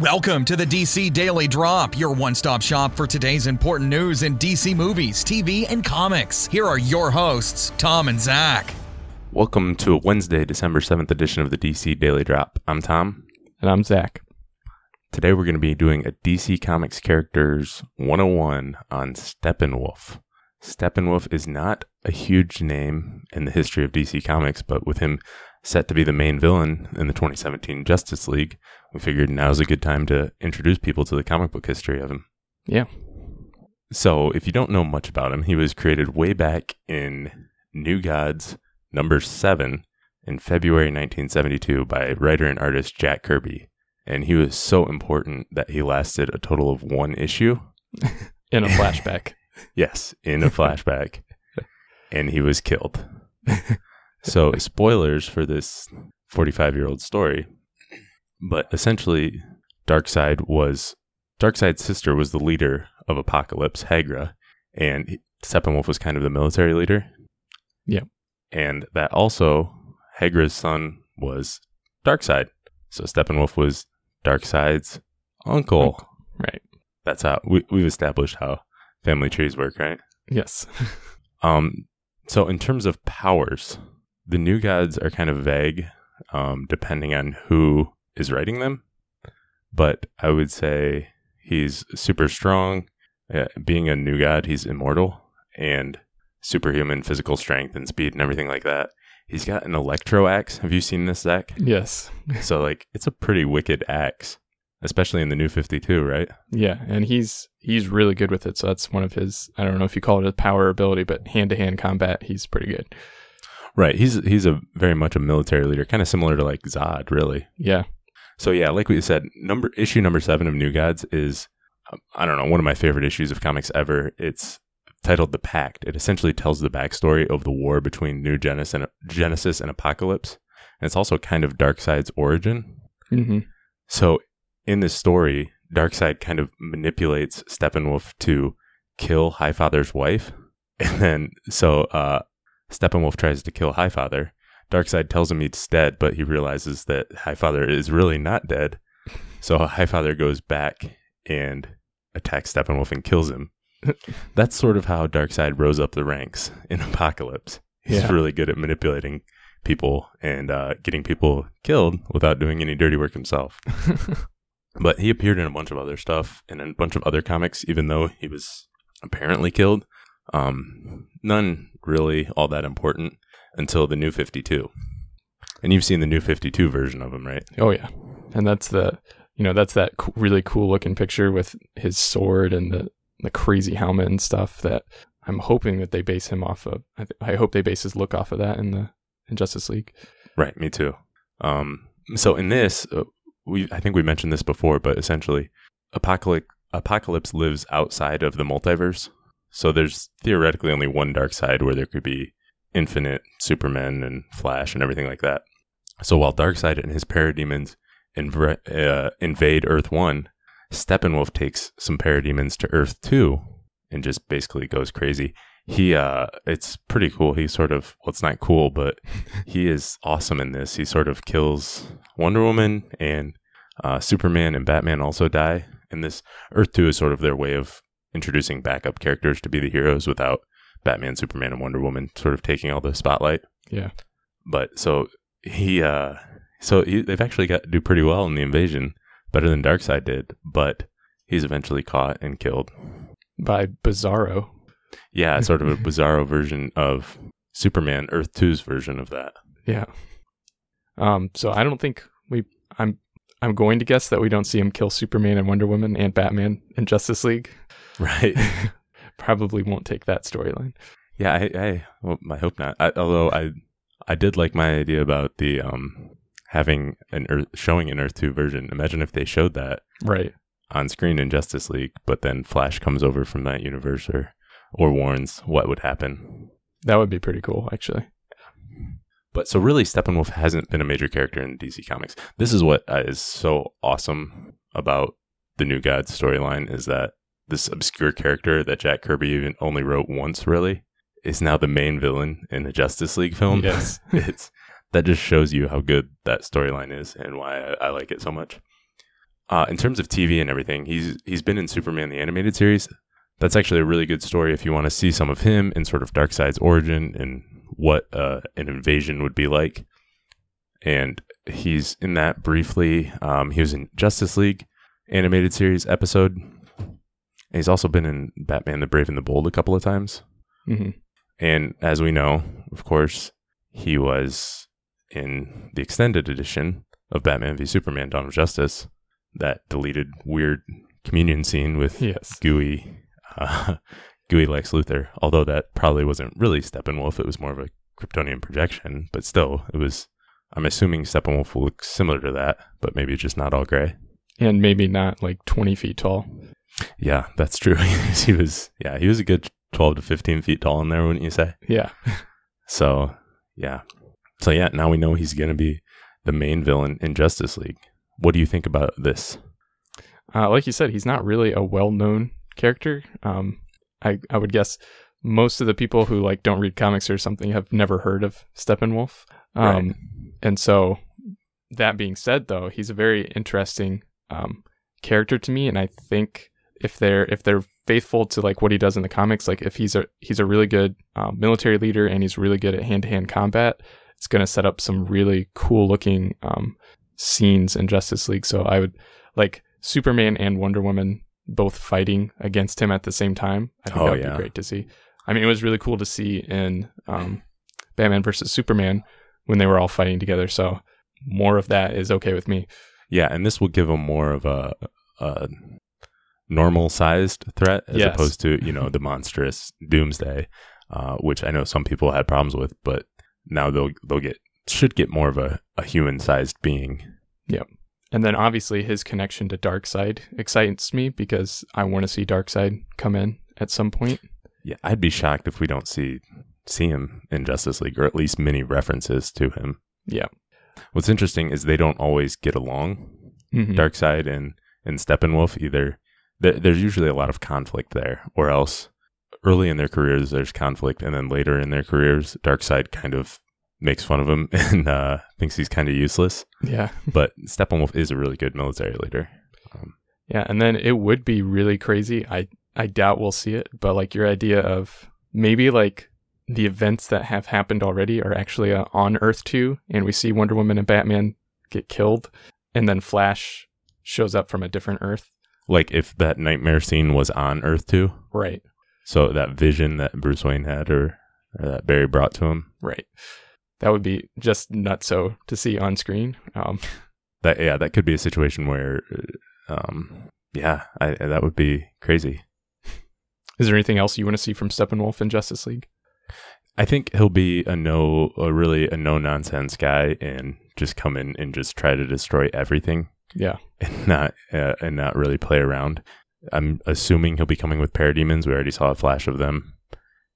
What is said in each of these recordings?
Welcome to the DC Daily Drop, your one stop shop for today's important news in DC movies, TV, and comics. Here are your hosts, Tom and Zach. Welcome to a Wednesday, December 7th edition of the DC Daily Drop. I'm Tom. And I'm Zach. Today we're going to be doing a DC Comics Characters 101 on Steppenwolf. Steppenwolf is not a huge name in the history of DC Comics, but with him set to be the main villain in the 2017 Justice League, we figured now's a good time to introduce people to the comic book history of him. Yeah. So, if you don't know much about him, he was created way back in New Gods number 7 in February 1972 by writer and artist Jack Kirby. And he was so important that he lasted a total of one issue. in a flashback. yes, in a flashback. and he was killed. So, spoilers for this 45 year old story. But essentially, Darkseid was Darkseid's sister was the leader of Apokolips Heggra, and Steppenwolf was kind of the military leader. Yeah. And that also, Heggra's son was Darkseid. So Steppenwolf was Darkseid's uncle. uncle. Right. That's how we, we've established how family trees work, right? Yes. um, so in terms of powers, the new gods are kind of vague, um, depending on who is writing them. But I would say he's super strong. Uh, being a new god, he's immortal and superhuman physical strength and speed and everything like that. He's got an electro axe. Have you seen this, Zach? Yes. so like it's a pretty wicked axe, especially in the new fifty two, right? Yeah, and he's he's really good with it. So that's one of his I don't know if you call it a power ability, but hand to hand combat, he's pretty good. Right. He's he's a very much a military leader, kind of similar to like Zod, really. Yeah. So yeah, like we said, number issue number seven of New Gods is um, I don't know one of my favorite issues of comics ever. It's titled The Pact. It essentially tells the backstory of the war between New Genesis and, Genesis and Apokolips, and it's also kind of Darkseid's origin. Mm-hmm. So in this story, Darkseid kind of manipulates Steppenwolf to kill Highfather's wife, and then so uh, Steppenwolf tries to kill Highfather, Darkseid tells him he's dead, but he realizes that Highfather is really not dead. So Highfather goes back and attacks Steppenwolf and kills him. That's sort of how Darkseid rose up the ranks in Apokolips. He's yeah. really good at manipulating people and uh, getting people killed without doing any dirty work himself. but he appeared in a bunch of other stuff and in a bunch of other comics, even though he was apparently killed. Um, none really all that important until the new 52. And you've seen the new 52 version of him, right? Oh yeah. And that's the you know, that's that co- really cool looking picture with his sword and the the crazy helmet and stuff that I'm hoping that they base him off of. I, th- I hope they base his look off of that in the in Justice League. Right, me too. Um, so in this, uh, we I think we mentioned this before, but essentially, Apokolips Apocalypse lives outside of the multiverse. So there's theoretically only one Darkseid where there could be Infinite, Superman, and Flash, and everything like that. So while Darkseid and his parademons inv- uh, invade Earth 1, Steppenwolf takes some parademons to Earth 2 and just basically goes crazy. He, uh, it's pretty cool. He sort of, well, it's not cool, but he is awesome in this. He sort of kills Wonder Woman and uh, Superman and Batman also die. And this Earth 2 is sort of their way of introducing backup characters to be the heroes without Batman, Superman, and Wonder Woman sort of taking all the spotlight. Yeah. But so he, uh, so he, they've actually got to do pretty well in the invasion, better than Darkseid did. But he's eventually caught and killed by Bizarro. Yeah, sort of a Bizarro version of Superman, Earth 2's version of that. Yeah. Um. So I don't think we. I'm. I'm going to guess that we don't see him kill Superman and Wonder Woman and Batman in Justice League. Right. probably won't take that storyline. Yeah, I I, well, I hope not. I, although I I did like my idea about the um having an Earth showing an Earth two version. Imagine if they showed that right on screen in Justice League, but then Flash comes over from that universe or or warns what would happen. That would be pretty cool, actually. But so really, Steppenwolf hasn't been a major character in DC Comics. This is what uh, so awesome about the New Gods storyline is that this obscure character that Jack Kirby even only wrote once, really, is now the main villain in a Justice League film. Yes, it's that just shows you how good that storyline is and why I, I, like it so much. uh, in terms of TV and everything, he's he's been in Superman the animated series. That's actually a really good story if you want to see some of him and sort of Darkseid's origin and what uh, an invasion would be like. And he's in that briefly. Um, he was in Justice League animated series episode. And he's also been in Batman the Brave and the Bold a couple of times. hmm And as we know, of course, he was in the extended edition of Batman v Superman Dawn of Justice, that deleted weird communion scene with Yes. gooey, uh, gooey Lex Luthor. Although that probably wasn't really Steppenwolf, it was more of a Kryptonian projection. But still, it was. I'm assuming Steppenwolf will look similar to that, but maybe just not all gray. And maybe not like 20 feet tall. Yeah, that's true. he was. Yeah, he was a good 12 to 15 feet tall in there, wouldn't you say? Yeah. So yeah. So yeah, now we know he's gonna be the main villain in Justice League. What do you think about this? Uh, like you said, he's not really a well-known character. Um, I I would guess most of the people who like don't read comics or something have never heard of Steppenwolf. Um, Right. And so, that being said, though, he's a very interesting um, character to me, and I think if they're if they're faithful to like what he does in the comics, like if he's a he's a really good um, military leader and he's really good at hand to hand combat, it's going to set up some really cool looking um, scenes in Justice League. So I would like Superman and Wonder Woman both fighting against him at the same time. I think Oh, that would yeah. be great to see. I mean, it was really cool to see in um, Batman versus Superman when they were all fighting together. So more of that is okay with me. Yeah, and this will give him more of a, a normal sized threat as Yes. opposed to you know the monstrous Doomsday, uh, which I know some people had problems with, but now they'll they'll get should get more of a, a human sized being. And then obviously his connection to Darkseid excites me because I want to see Darkseid come in at some point. Yeah, I'd be shocked if we don't see see him in Justice League or at least many references to him. Yeah. What's interesting is they don't always get along. Mhm. Darkseid and and Steppenwolf either there, there's usually a lot of conflict there, or else early in their careers there's conflict, and then later in their careers Darkseid kind of makes fun of him and uh, thinks he's kind of useless. Yeah. But Steppenwolf is a really good military leader. Um, Yeah, and then it would be really crazy. I I doubt we'll see it, but like your idea of maybe like the events that have happened already are actually uh, on Earth 2 and we see Wonder Woman and Batman get killed and then Flash shows up from a different Earth. like if that nightmare scene was on Earth two, Right. so that vision that Bruce Wayne had, or, or that Barry brought to him, Right. That would be just nutso to see on screen. Um that yeah, that could be a situation where, uh, um, yeah, I, that would be crazy. is there anything else you want to see from Steppenwolf in Justice League? I think he'll be a no, a really a no nonsense guy, and just come in and just try to destroy everything, Yeah. and not uh, and not really play around. I'm assuming he'll be coming with parademons. We already saw a flash of them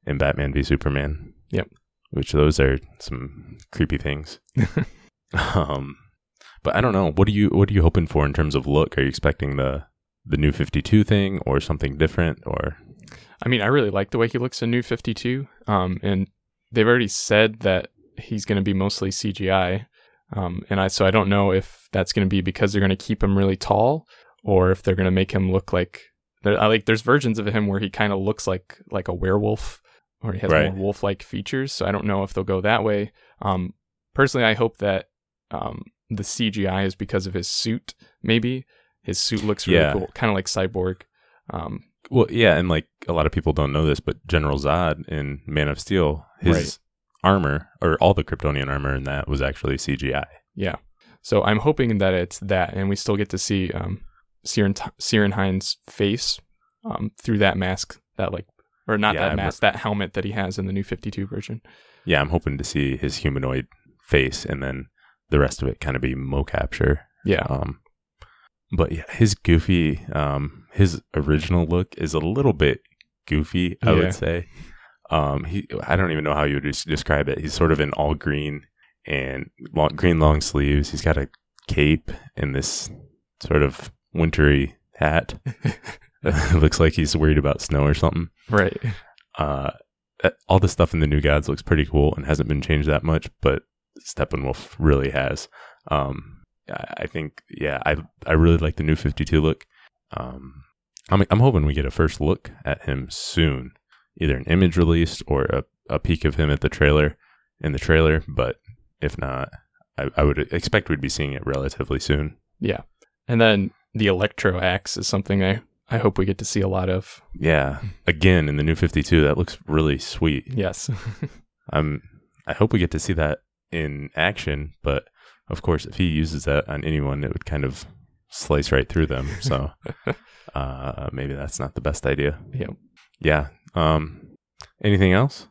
in Batman v Superman. Yep. Which those are some creepy things. um, but I don't know. What are you What are you hoping for in terms of look? Are you expecting the the new Fifty Two thing or something different? Or I mean, I really like the way he looks in New 52. Um, and they've already said that he's going to be mostly CGI. Um, and I, so I don't know if that's going to be because they're going to keep him really tall or if they're going to make him look like, there, I like, there's versions of him where he kind of looks like, like a werewolf or he has Right. more wolf like features. So I don't know if they'll go that way. Um, personally, I hope that, um, the CGI is because of his suit, maybe. His suit looks really Yeah. cool, kind of like Cyborg. Um, Well, yeah, and like a lot of people don't know this, but General Zod in Man of Steel, his Right. armor or all the Kryptonian armor in that was actually CGI. Yeah. So I'm hoping that it's that, and we still get to see um, Ciarán Hinds' face um, through that mask, that like, or not Yeah, that mask, that helmet that he has in the new 52 version. Yeah, I'm hoping to see his humanoid face, and then the rest of it kind of be mo capture. Yeah. Um, but yeah, his goofy, um, his original look is a little bit goofy. I Yeah. would say. Um, he, I don't even know how you would describe it. He's sort of in all green and long, green long sleeves. He's got a cape and this sort of wintry hat. looks like he's worried about snow or something. Right. Uh, uh, all the stuff in the new gods looks pretty cool and hasn't been changed that much, but Steppenwolf really has. Um, I, think yeah, I I really like the new Fifty Two look. Um, I'm I'm hoping we get a first look at him soon, either an image released or a, a peek of him at the trailer in the trailer. But if not, I, I would expect we'd be seeing it relatively soon. Yeah. And then the Electro axe is something I, I hope we get to see a lot of. Yeah, again in the new Fifty Two, that looks really sweet. Yes. I'm I hope we get to see that in action, but of course, if he uses that on anyone, it would kind of slice right through them. So uh, maybe that's not the best idea. yeah. Yeah. Um, anything else?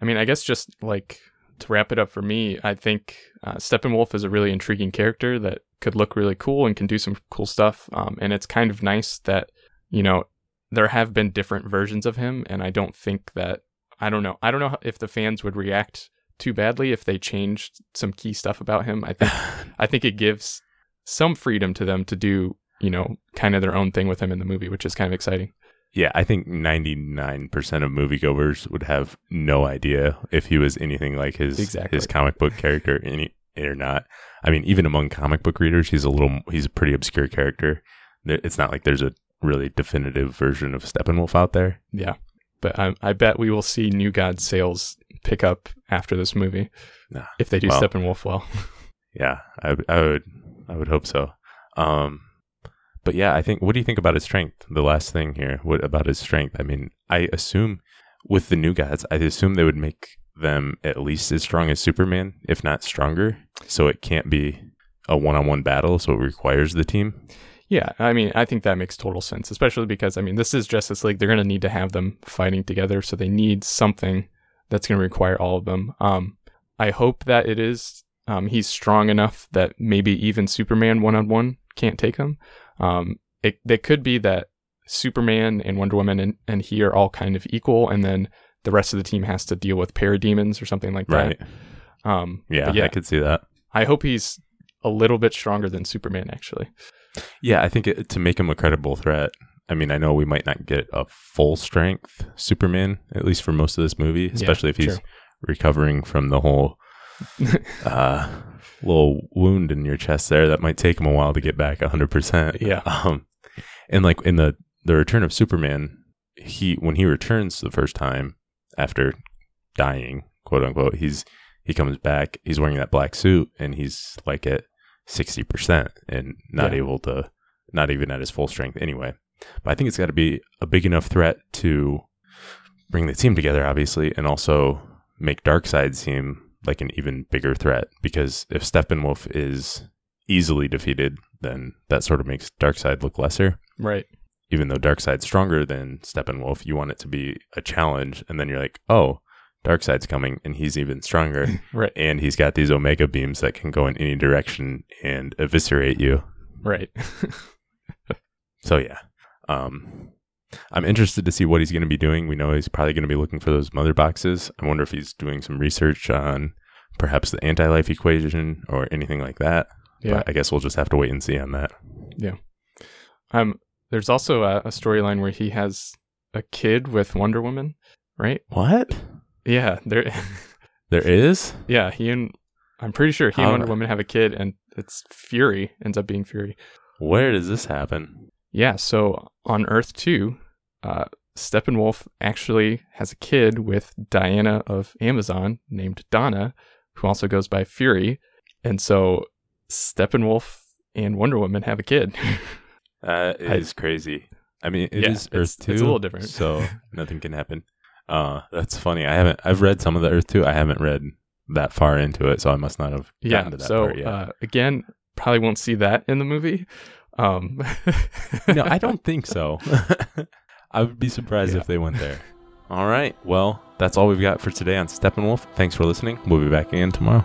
I mean, I guess just like to wrap it up for me, I think uh, Steppenwolf is a really intriguing character that could look really cool and can do some cool stuff. Um, and it's kind of nice that, you know, there have been different versions of him. And I don't think that, I don't know, I don't know if the fans would react too badly if they changed some key stuff about him. I think, I think it gives some freedom to them to do, you know, kind of their own thing with him in the movie, which is kind of exciting. Yeah, I think 99% of moviegoers would have no idea if he was anything like his Exactly. his comic book character any or not. I mean, even among comic book readers, he's a little he's a pretty obscure character. It's not like there's a really definitive version of Steppenwolf out there. Yeah. But I, I bet we will see New God sales pick up after this movie Nah, if they do well. Steppenwolf well. Yeah, I, I would I would hope so. Um, but yeah, I think. What do you think about his strength? The last thing here. What about his strength? I mean, I assume with the new gods, I assume they would make them at least as strong as Superman, if not stronger. So it can't be a one-on-one battle. So it requires the team. Yeah, I mean, I think that makes total sense, especially because I mean, this is Justice League. They're going to need to have them fighting together, so they need something that's going to require all of them. Um, I hope that it is um, he's strong enough that maybe even Superman one on one can't take him. Um, it it could be that Superman and Wonder Woman and, and he are all kind of equal, and then the rest of the team has to deal with parademons or something like Right. that. Um, Yeah, yeah, I could see that. I hope he's a little bit stronger than Superman actually. Yeah, I think it, to make him a credible threat. I mean, I know we might not get a full strength Superman, at least for most of this movie, especially if he's true. recovering from the whole uh, little wound in your chest there. That might take him a while to get back 100%. Yeah. Um, and like in the, the return of Superman, he, when he returns the first time after dying, quote unquote, he's, he comes back, he's wearing that black suit and he's like at 60% and not Yeah. able to, not even at his full strength anyway. But I think it's got to be a big enough threat to bring the team together, obviously, and also make Darkseid seem like an even bigger threat. Because if Steppenwolf is easily defeated, then that sort of makes Darkseid look lesser. Right. Even though Darkseid's stronger than Steppenwolf, you want it to be a challenge, and then you're like, oh, Darkseid's coming, and he's even stronger, Right. and he's got these Omega beams that can go in any direction and eviscerate you. Right. So yeah, um, I'm interested to see what he's going to be doing. We know he's probably going to be looking for those mother boxes. I wonder if he's doing some research on perhaps the anti-life equation or anything like that. Yeah. But I guess we'll just have to wait and see on that. Yeah. Um, there's also a, a storyline where he has a kid with Wonder Woman, right? What? Yeah, there. There is? yeah, he and I'm pretty sure he and How- Wonder Woman have a kid, and it's Fury ends up being Fury. Where does this happen? Yeah, so on Earth two, uh, Steppenwolf actually has a kid with Diana of Amazon named Donna, who also goes by Fury, and so Steppenwolf and Wonder Woman have a kid. That I- crazy. I mean, it is Yeah, it's- Earth it's two. a little different. so nothing can happen. Uh, that's funny. I haven't. I've read some of the Earth two. I haven't read that far into it, so I must not have gotten yeah, to that so part yet. uh, again, probably won't see that in the movie. Um, no, I don't think so. I would be surprised Yeah. if they went there. All right. Well, that's all we've got for today on Steppenwolf. Thanks for listening. We'll be back again tomorrow.